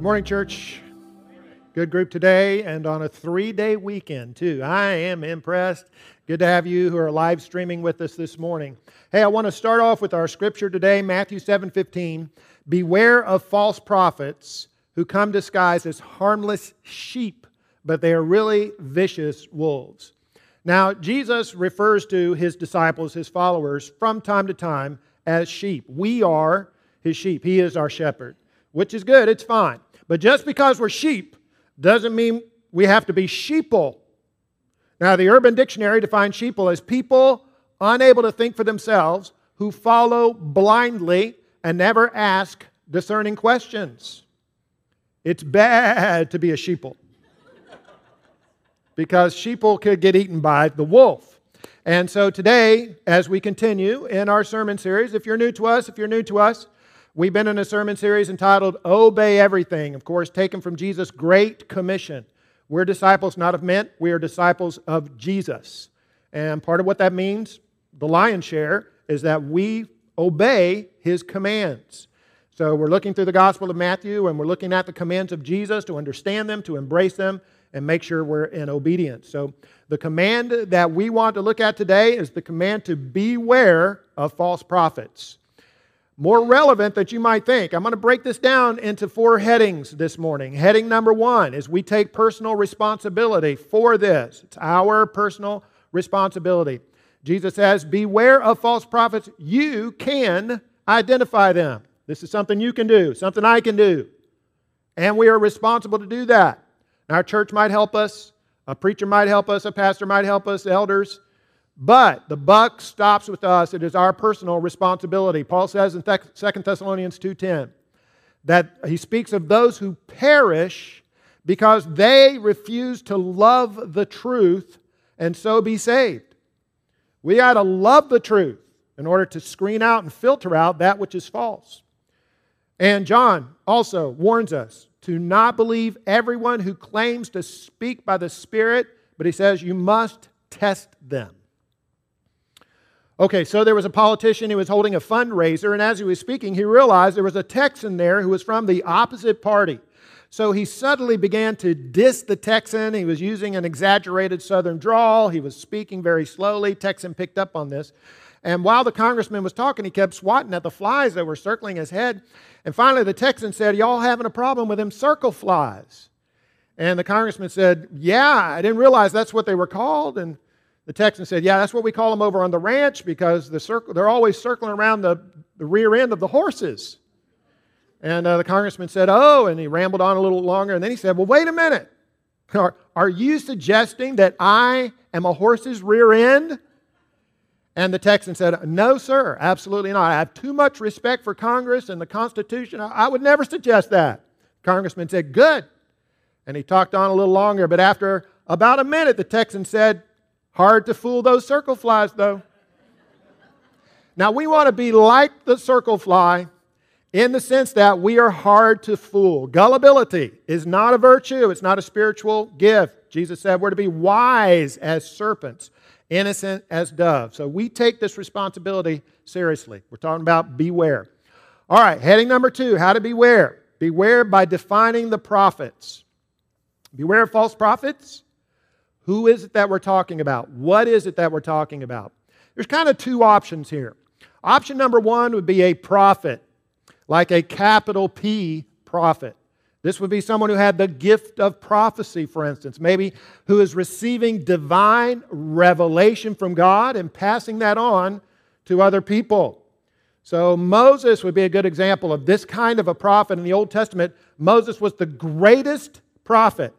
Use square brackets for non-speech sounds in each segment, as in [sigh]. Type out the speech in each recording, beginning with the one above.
Morning, church. Good group today and on a three day weekend, too. I am impressed. Good to have you who are live streaming with us this morning. Hey, I want to start off with our scripture today, Matthew 7 15. Beware of false prophets who come disguised as harmless sheep, but they are really vicious wolves. Now, Jesus refers to his disciples, his followers, from time to time as sheep. We are his sheep. He is our shepherd, which is good, it's fine. But just because we're sheep doesn't mean we have to be sheeple. Now, the Urban Dictionary defines sheeple as people unable to think for themselves who follow blindly and never ask discerning questions. It's bad to be a sheeple because sheeple could get eaten by the wolf. And so today, as we continue in our sermon series, if you're new to us, if you're new to us, We've been in a sermon series entitled Obey Everything, of course, taken from Jesus' Great Commission. We're disciples not of men, we are disciples of Jesus. And part of what that means, the lion's share, is that we obey his commands. So we're looking through the Gospel of Matthew and we're looking at the commands of Jesus to understand them, to embrace them, and make sure we're in obedience. So the command that we want to look at today is the command to beware of false prophets more relevant than you might think. I'm going to break this down into four headings this morning. Heading number one is we take personal responsibility for this, it's our personal responsibility. Jesus says, Beware of false prophets. You can identify them. This is something you can do, something I can do. And we are responsible to do that. Our church might help us, a preacher might help us, a pastor might help us, elders. But the buck stops with us. It is our personal responsibility. Paul says in 2 Thessalonians 2:10 that he speaks of those who perish because they refuse to love the truth and so be saved. We got to love the truth in order to screen out and filter out that which is false. And John also warns us to not believe everyone who claims to speak by the Spirit, but he says you must test them. Okay, so there was a politician who was holding a fundraiser, and as he was speaking, he realized there was a Texan there who was from the opposite party. So he suddenly began to diss the Texan. He was using an exaggerated southern drawl. He was speaking very slowly. Texan picked up on this. And while the congressman was talking, he kept swatting at the flies that were circling his head. And finally, the Texan said, Y'all having a problem with them circle flies? And the congressman said, Yeah, I didn't realize that's what they were called. And the Texan said, Yeah, that's what we call them over on the ranch because the circle, they're always circling around the, the rear end of the horses. And uh, the congressman said, Oh, and he rambled on a little longer. And then he said, Well, wait a minute. Are, are you suggesting that I am a horse's rear end? And the Texan said, No, sir, absolutely not. I have too much respect for Congress and the Constitution. I, I would never suggest that. Congressman said, Good. And he talked on a little longer. But after about a minute, the Texan said, Hard to fool those circle flies, though. Now, we want to be like the circle fly in the sense that we are hard to fool. Gullibility is not a virtue, it's not a spiritual gift. Jesus said we're to be wise as serpents, innocent as doves. So we take this responsibility seriously. We're talking about beware. All right, heading number two how to beware. Beware by defining the prophets. Beware of false prophets who is it that we're talking about? What is it that we're talking about? There's kind of two options here. Option number one would be a prophet, like a capital P prophet. This would be someone who had the gift of prophecy, for instance, maybe who is receiving divine revelation from God and passing that on to other people. So, Moses would be a good example of this kind of a prophet in the Old Testament. Moses was the greatest prophet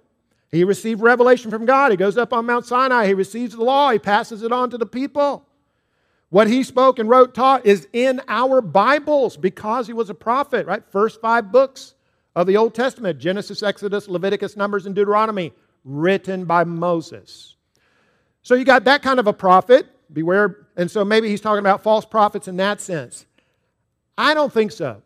he received revelation from God. He goes up on Mount Sinai. He receives the law. He passes it on to the people. What he spoke and wrote, taught is in our Bibles because he was a prophet, right? First five books of the Old Testament Genesis, Exodus, Leviticus, Numbers, and Deuteronomy, written by Moses. So you got that kind of a prophet. Beware. And so maybe he's talking about false prophets in that sense. I don't think so.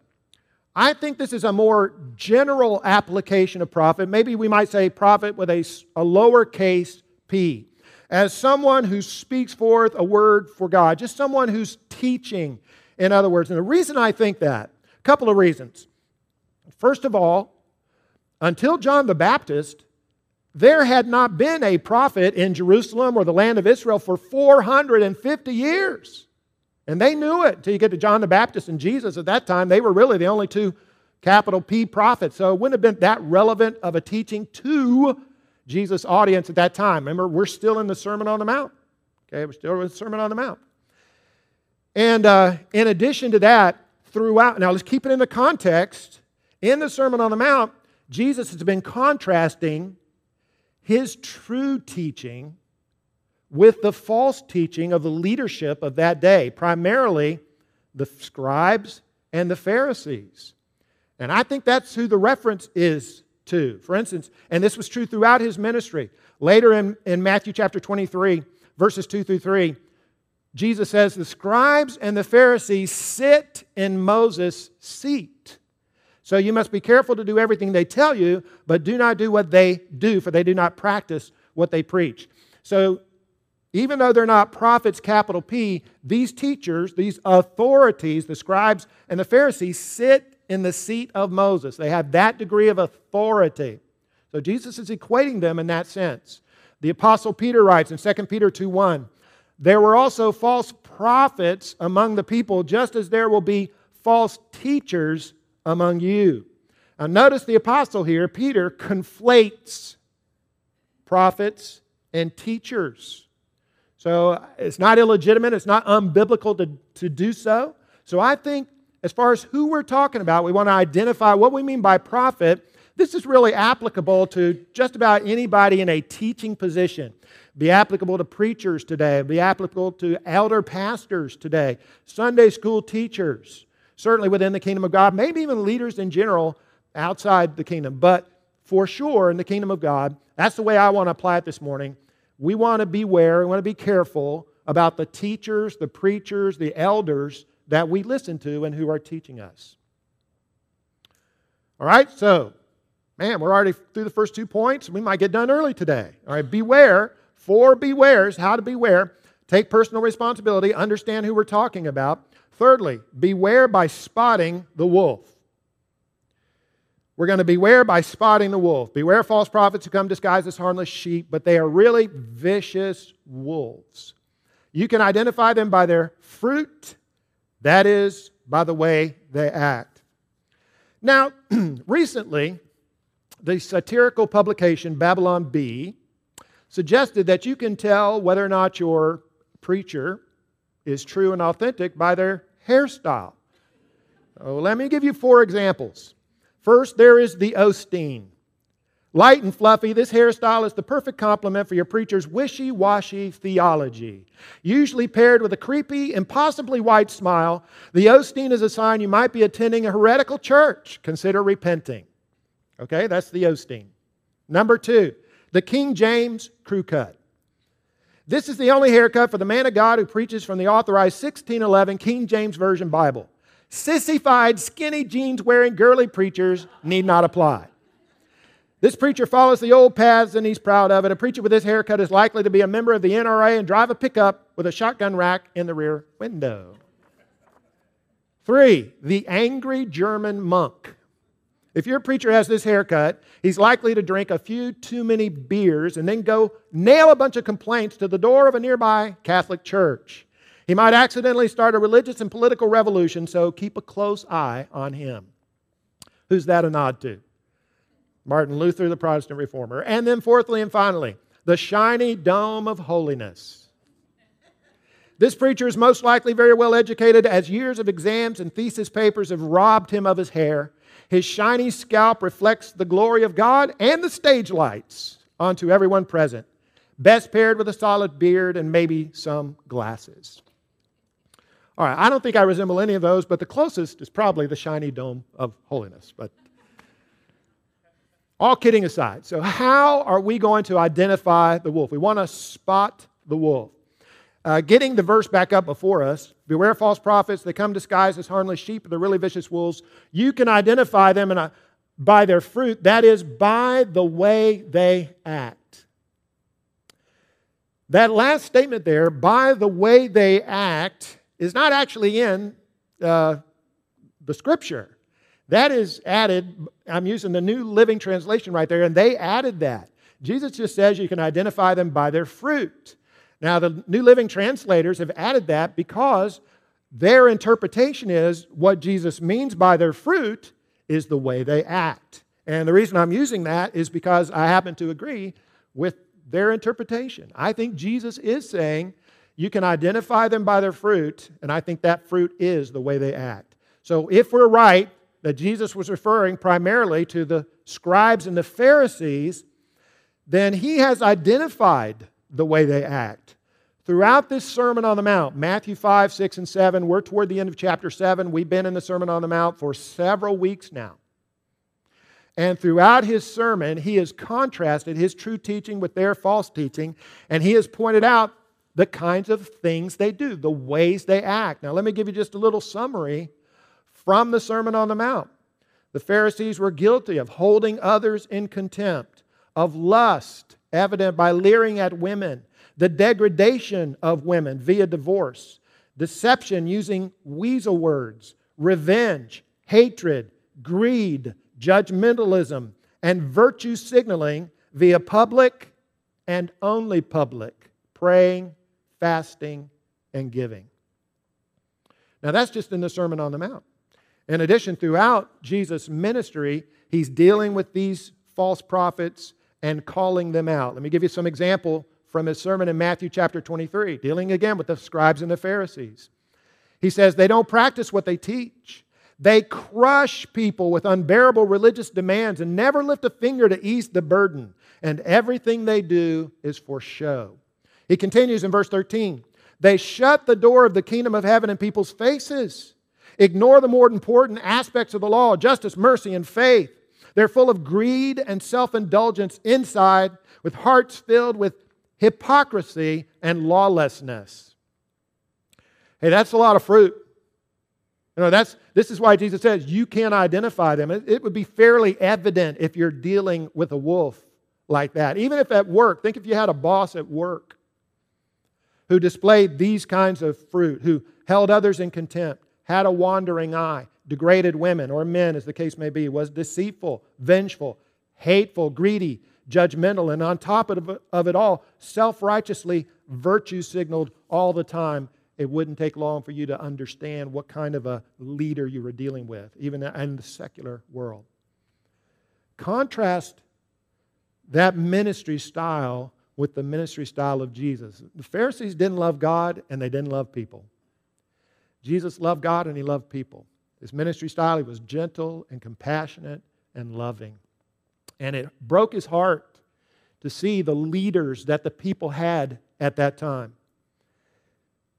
I think this is a more general application of prophet. Maybe we might say prophet with a, a lowercase p. As someone who speaks forth a word for God, just someone who's teaching, in other words. And the reason I think that, a couple of reasons. First of all, until John the Baptist, there had not been a prophet in Jerusalem or the land of Israel for 450 years. And they knew it until you get to John the Baptist and Jesus. At that time, they were really the only two capital P prophets. So it wouldn't have been that relevant of a teaching to Jesus' audience at that time. Remember, we're still in the Sermon on the Mount. Okay, we're still in the Sermon on the Mount. And uh, in addition to that, throughout, now let's keep it in the context. In the Sermon on the Mount, Jesus has been contrasting his true teaching with the false teaching of the leadership of that day, primarily the scribes and the Pharisees. And I think that's who the reference is to. For instance, and this was true throughout his ministry. Later in, in Matthew chapter 23, verses 2 through 3, Jesus says, The scribes and the Pharisees sit in Moses' seat. So you must be careful to do everything they tell you, but do not do what they do, for they do not practice what they preach. So even though they're not prophets, capital P, these teachers, these authorities, the scribes and the Pharisees, sit in the seat of Moses. They have that degree of authority. So Jesus is equating them in that sense. The apostle Peter writes in 2 Peter 2 1, there were also false prophets among the people, just as there will be false teachers among you. Now, notice the apostle here, Peter, conflates prophets and teachers. So it's not illegitimate, it's not unbiblical to, to do so. So I think, as far as who we're talking about, we want to identify what we mean by prophet. This is really applicable to just about anybody in a teaching position. Be applicable to preachers today, be applicable to elder pastors today, Sunday school teachers, certainly within the kingdom of God, maybe even leaders in general outside the kingdom. But for sure, in the kingdom of God, that's the way I want to apply it this morning. We want to beware, we want to be careful about the teachers, the preachers, the elders that we listen to and who are teaching us. All right, so, man, we're already through the first two points. We might get done early today. All right, beware. Four bewares, how to beware. Take personal responsibility, understand who we're talking about. Thirdly, beware by spotting the wolf. We're going to beware by spotting the wolf. Beware false prophets who come disguised as harmless sheep, but they are really vicious wolves. You can identify them by their fruit, that is, by the way they act. Now, [clears throat] recently, the satirical publication Babylon Bee suggested that you can tell whether or not your preacher is true and authentic by their hairstyle. Let me give you four examples. First, there is the Osteen. Light and fluffy, this hairstyle is the perfect complement for your preacher's wishy washy theology. Usually paired with a creepy, impossibly white smile, the Osteen is a sign you might be attending a heretical church. Consider repenting. Okay, that's the Osteen. Number two, the King James crew cut. This is the only haircut for the man of God who preaches from the authorized 1611 King James Version Bible. Sissified, skinny jeans wearing girly preachers need not apply. This preacher follows the old paths and he's proud of it. A preacher with this haircut is likely to be a member of the NRA and drive a pickup with a shotgun rack in the rear window. Three, the angry German monk. If your preacher has this haircut, he's likely to drink a few too many beers and then go nail a bunch of complaints to the door of a nearby Catholic church. He might accidentally start a religious and political revolution, so keep a close eye on him. Who's that a nod to? Martin Luther, the Protestant reformer. And then, fourthly and finally, the shiny dome of holiness. This preacher is most likely very well educated, as years of exams and thesis papers have robbed him of his hair. His shiny scalp reflects the glory of God and the stage lights onto everyone present, best paired with a solid beard and maybe some glasses. All right, I don't think I resemble any of those, but the closest is probably the shiny dome of holiness. But all kidding aside, so how are we going to identify the wolf? We want to spot the wolf. Uh, getting the verse back up before us beware false prophets, they come disguised as harmless sheep, they're really vicious wolves. You can identify them a, by their fruit, that is, by the way they act. That last statement there, by the way they act, is not actually in uh, the scripture. That is added, I'm using the New Living Translation right there, and they added that. Jesus just says you can identify them by their fruit. Now, the New Living Translators have added that because their interpretation is what Jesus means by their fruit is the way they act. And the reason I'm using that is because I happen to agree with their interpretation. I think Jesus is saying you can identify them by their fruit, and I think that fruit is the way they act. So if we're right that Jesus was referring primarily to the scribes and the Pharisees, then he has identified the way they act. Throughout this Sermon on the Mount, Matthew 5, 6, and 7, we're toward the end of chapter 7. We've been in the Sermon on the Mount for several weeks now. And throughout his sermon, he has contrasted his true teaching with their false teaching, and he has pointed out the kinds of things they do, the ways they act. Now, let me give you just a little summary from the Sermon on the Mount. The Pharisees were guilty of holding others in contempt, of lust, evident by leering at women, the degradation of women via divorce, deception using weasel words, revenge, hatred, greed, judgmentalism, and virtue signaling via public and only public praying, fasting, and giving. Now, that's just in the Sermon on the Mount. In addition, throughout Jesus' ministry, he's dealing with these false prophets and calling them out. Let me give you some example from his sermon in Matthew chapter 23, dealing again with the scribes and the Pharisees. He says, They don't practice what they teach. They crush people with unbearable religious demands and never lift a finger to ease the burden. And everything they do is for show. He continues in verse 13 They shut the door of the kingdom of heaven in people's faces, ignore the more important aspects of the law justice, mercy, and faith. They're full of greed and self indulgence inside, with hearts filled with hypocrisy and lawlessness. Hey, that's a lot of fruit. You know, that's, this is why Jesus says you can't identify them. It, it would be fairly evident if you're dealing with a wolf like that. Even if at work, think if you had a boss at work who displayed these kinds of fruit, who held others in contempt, had a wandering eye, degraded women or men, as the case may be, was deceitful, vengeful, hateful, greedy, judgmental, and on top of it all, self righteously virtue signaled all the time it wouldn't take long for you to understand what kind of a leader you were dealing with, even in the secular world. Contrast that ministry style with the ministry style of Jesus. The Pharisees didn't love God and they didn't love people. Jesus loved God and he loved people. His ministry style, he was gentle and compassionate and loving. And it broke his heart to see the leaders that the people had at that time.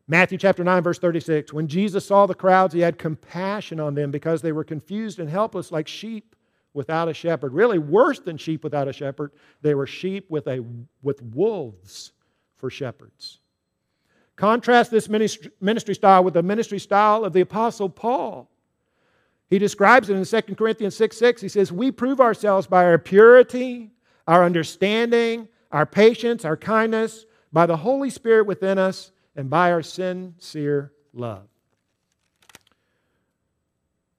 Matthew chapter 9, verse 36. When Jesus saw the crowds, he had compassion on them because they were confused and helpless like sheep without a shepherd. Really, worse than sheep without a shepherd, they were sheep with, a, with wolves for shepherds. Contrast this ministry, style with the ministry style of the Apostle Paul. He describes it in 2 Corinthians 6 6. He says, We prove ourselves by our purity, our understanding, our patience, our kindness, by the Holy Spirit within us and by our sincere love.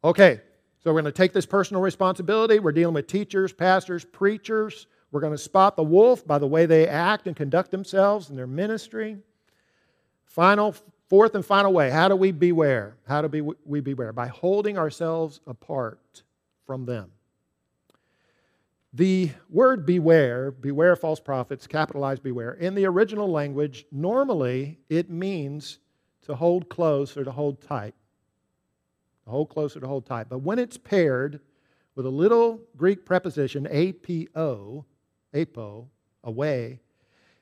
Okay, so we're going to take this personal responsibility. We're dealing with teachers, pastors, preachers. We're going to spot the wolf by the way they act and conduct themselves in their ministry. Final, fourth and final way how do we beware? How do we beware? By holding ourselves apart from them. The word beware, beware false prophets, capitalized beware, in the original language, normally it means to hold close or to hold tight. To hold close or to hold tight. But when it's paired with a little Greek preposition, apo, apo, away,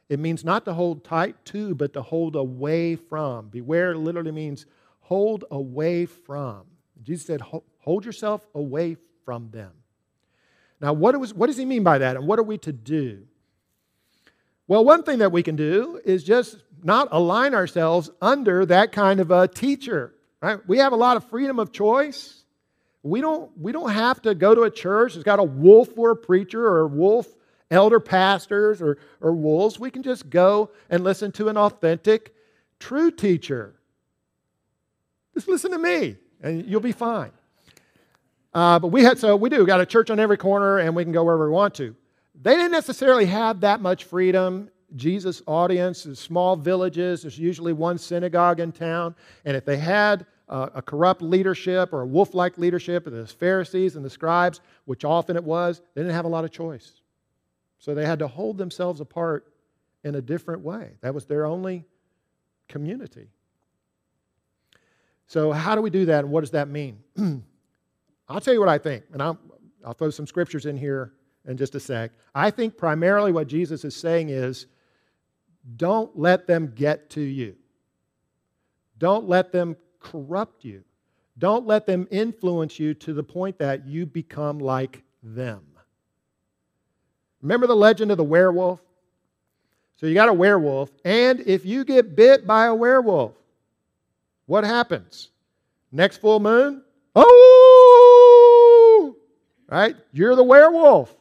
it means not to hold tight to, but to hold away from. Beware literally means hold away from. Jesus said, hold yourself away from them. Now, what, was, what does he mean by that, and what are we to do? Well, one thing that we can do is just not align ourselves under that kind of a teacher. Right? We have a lot of freedom of choice. We don't, we don't have to go to a church that's got a wolf for a preacher or a wolf elder pastors or, or wolves. We can just go and listen to an authentic, true teacher. Just listen to me, and you'll be fine. Uh, but we had, so we do, got a church on every corner and we can go wherever we want to. They didn't necessarily have that much freedom. Jesus' audience is small villages. There's usually one synagogue in town. And if they had uh, a corrupt leadership or a wolf like leadership, the Pharisees and the scribes, which often it was, they didn't have a lot of choice. So they had to hold themselves apart in a different way. That was their only community. So, how do we do that and what does that mean? [clears throat] I'll tell you what I think, and I'll, I'll throw some scriptures in here in just a sec. I think primarily what Jesus is saying is don't let them get to you, don't let them corrupt you, don't let them influence you to the point that you become like them. Remember the legend of the werewolf? So you got a werewolf, and if you get bit by a werewolf, what happens? Next full moon? Oh! Right? You're the werewolf.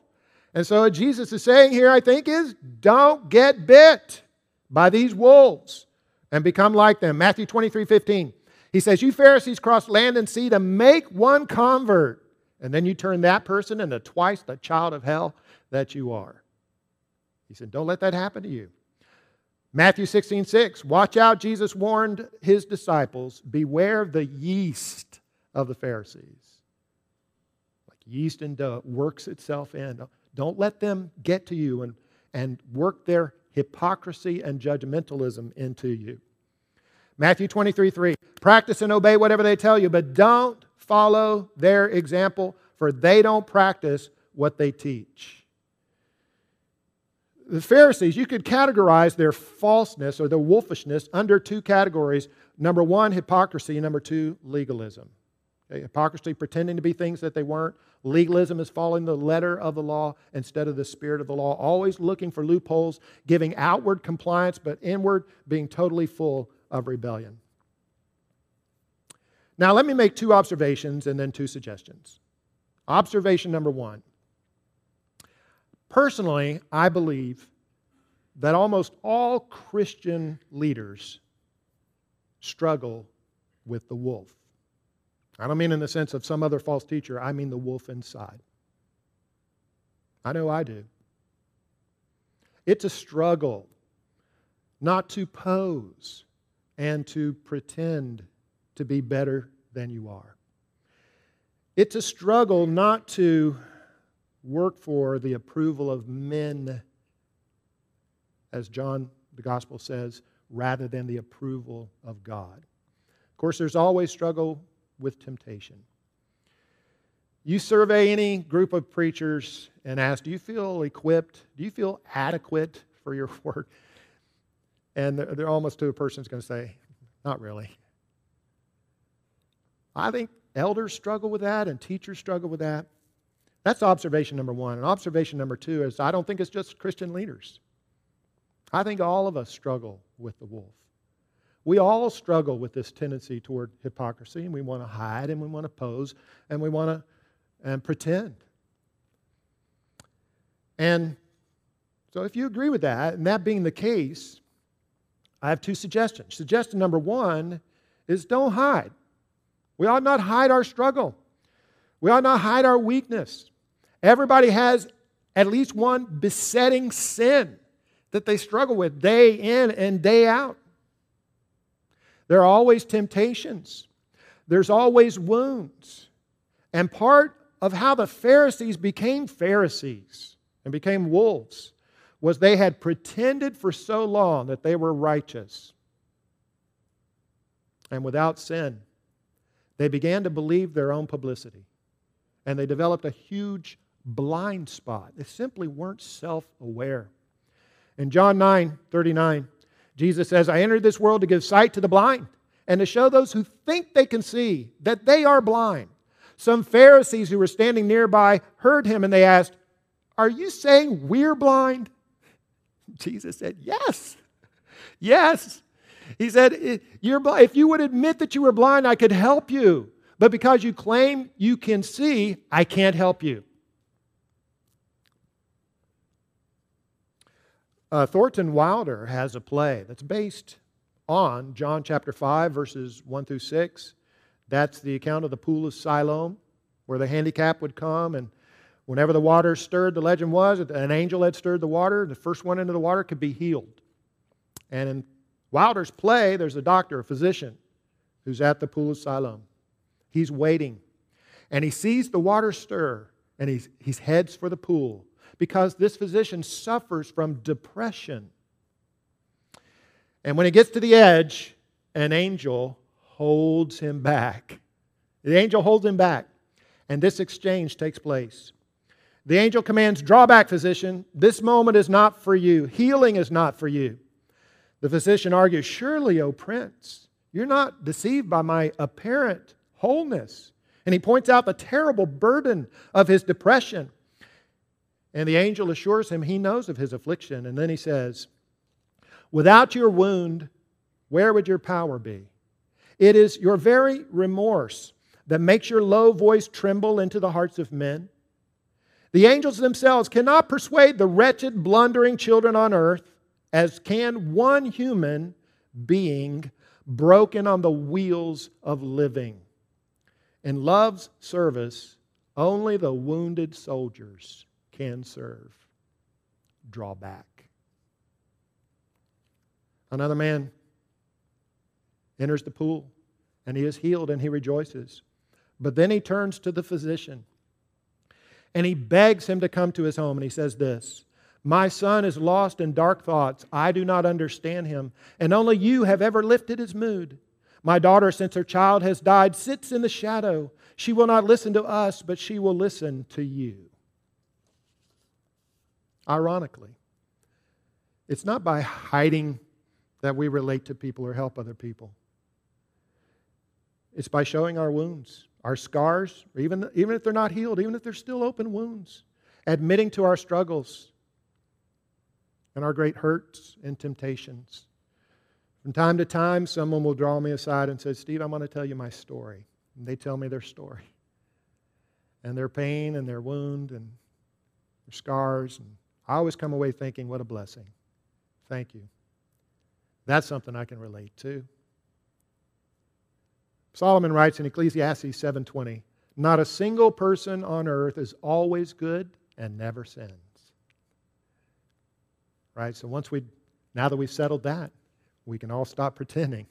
And so Jesus is saying here, I think, is don't get bit by these wolves and become like them. Matthew 23 15. He says, You Pharisees cross land and sea to make one convert, and then you turn that person into twice the child of hell that you are. He said, Don't let that happen to you. Matthew 16 6. Watch out, Jesus warned his disciples, beware of the yeast of the Pharisees. Like yeast and dough works itself in. Don't let them get to you and, and work their hypocrisy and judgmentalism into you. Matthew 23 3. Practice and obey whatever they tell you, but don't follow their example, for they don't practice what they teach. The Pharisees, you could categorize their falseness or their wolfishness under two categories. Number one, hypocrisy. Number two, legalism. Okay, hypocrisy, pretending to be things that they weren't. Legalism is following the letter of the law instead of the spirit of the law, always looking for loopholes, giving outward compliance, but inward being totally full of rebellion. Now, let me make two observations and then two suggestions. Observation number one. Personally, I believe that almost all Christian leaders struggle with the wolf. I don't mean in the sense of some other false teacher, I mean the wolf inside. I know I do. It's a struggle not to pose and to pretend to be better than you are. It's a struggle not to work for the approval of men, as John the Gospel says, rather than the approval of God. Of course, there's always struggle with temptation. You survey any group of preachers and ask, Do you feel equipped? Do you feel adequate for your [laughs] work? And they're almost to a person's going to say, Not really. I think elders struggle with that and teachers struggle with that. That's observation number one. And observation number two is I don't think it's just Christian leaders. I think all of us struggle with the wolf. We all struggle with this tendency toward hypocrisy, and we want to hide, and we want to pose, and we want to and pretend. And so, if you agree with that, and that being the case, I have two suggestions. Suggestion number one is don't hide. We ought not hide our struggle. We ought not hide our weakness. Everybody has at least one besetting sin that they struggle with day in and day out. There are always temptations, there's always wounds. And part of how the Pharisees became Pharisees and became wolves was they had pretended for so long that they were righteous and without sin. They began to believe their own publicity. And they developed a huge blind spot. They simply weren't self aware. In John 9 39, Jesus says, I entered this world to give sight to the blind and to show those who think they can see that they are blind. Some Pharisees who were standing nearby heard him and they asked, Are you saying we're blind? Jesus said, Yes. Yes. He said, If you would admit that you were blind, I could help you. But because you claim you can see, I can't help you. Uh, Thornton Wilder has a play that's based on John chapter 5, verses 1 through 6. That's the account of the pool of Siloam. where the handicap would come and whenever the water stirred, the legend was an angel had stirred the water, the first one into the water could be healed. And in Wilder's play, there's a doctor, a physician, who's at the pool of Siloam. He's waiting. And he sees the water stir, and he's, he heads for the pool because this physician suffers from depression. And when he gets to the edge, an angel holds him back. The angel holds him back, and this exchange takes place. The angel commands, Draw back, physician. This moment is not for you. Healing is not for you. The physician argues, Surely, O prince, you're not deceived by my apparent wholeness. And he points out the terrible burden of his depression. And the angel assures him he knows of his affliction. And then he says, Without your wound, where would your power be? It is your very remorse that makes your low voice tremble into the hearts of men. The angels themselves cannot persuade the wretched, blundering children on earth, as can one human being broken on the wheels of living. In love's service, only the wounded soldiers can serve. Draw back. Another man enters the pool and he is healed and he rejoices. But then he turns to the physician and he begs him to come to his home and he says this My son is lost in dark thoughts. I do not understand him, and only you have ever lifted his mood. My daughter, since her child has died, sits in the shadow. She will not listen to us, but she will listen to you. Ironically, it's not by hiding that we relate to people or help other people. It's by showing our wounds, our scars, even, even if they're not healed, even if they're still open wounds, admitting to our struggles and our great hurts and temptations. From time to time, someone will draw me aside and say, Steve, I'm going to tell you my story. And they tell me their story and their pain and their wound and their scars. And I always come away thinking, what a blessing. Thank you. That's something I can relate to. Solomon writes in Ecclesiastes 7:20, "Not a single person on earth is always good and never sins." Right? So once we now that we've settled that, we can all stop pretending.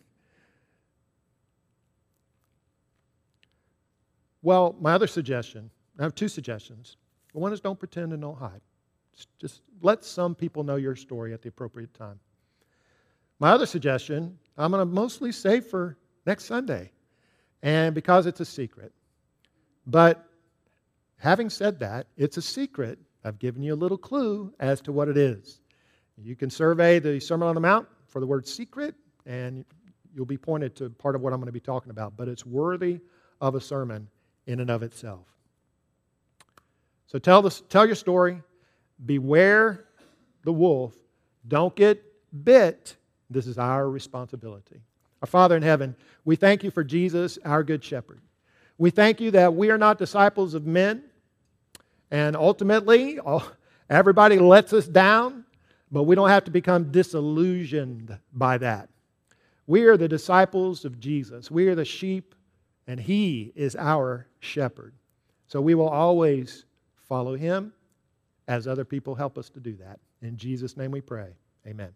Well, my other suggestion, I have two suggestions. One is don't pretend and don't hide. Just let some people know your story at the appropriate time. My other suggestion, I'm going to mostly save for next Sunday, and because it's a secret. But having said that, it's a secret. I've given you a little clue as to what it is. You can survey the Sermon on the Mount for the word secret, and you'll be pointed to part of what I'm going to be talking about. But it's worthy of a sermon in and of itself. So tell, this, tell your story. Beware the wolf. Don't get bit this is our responsibility. Our Father in heaven, we thank you for Jesus, our good shepherd. We thank you that we are not disciples of men, and ultimately, everybody lets us down, but we don't have to become disillusioned by that. We are the disciples of Jesus. We are the sheep, and He is our shepherd. So we will always follow Him as other people help us to do that. In Jesus' name we pray. Amen.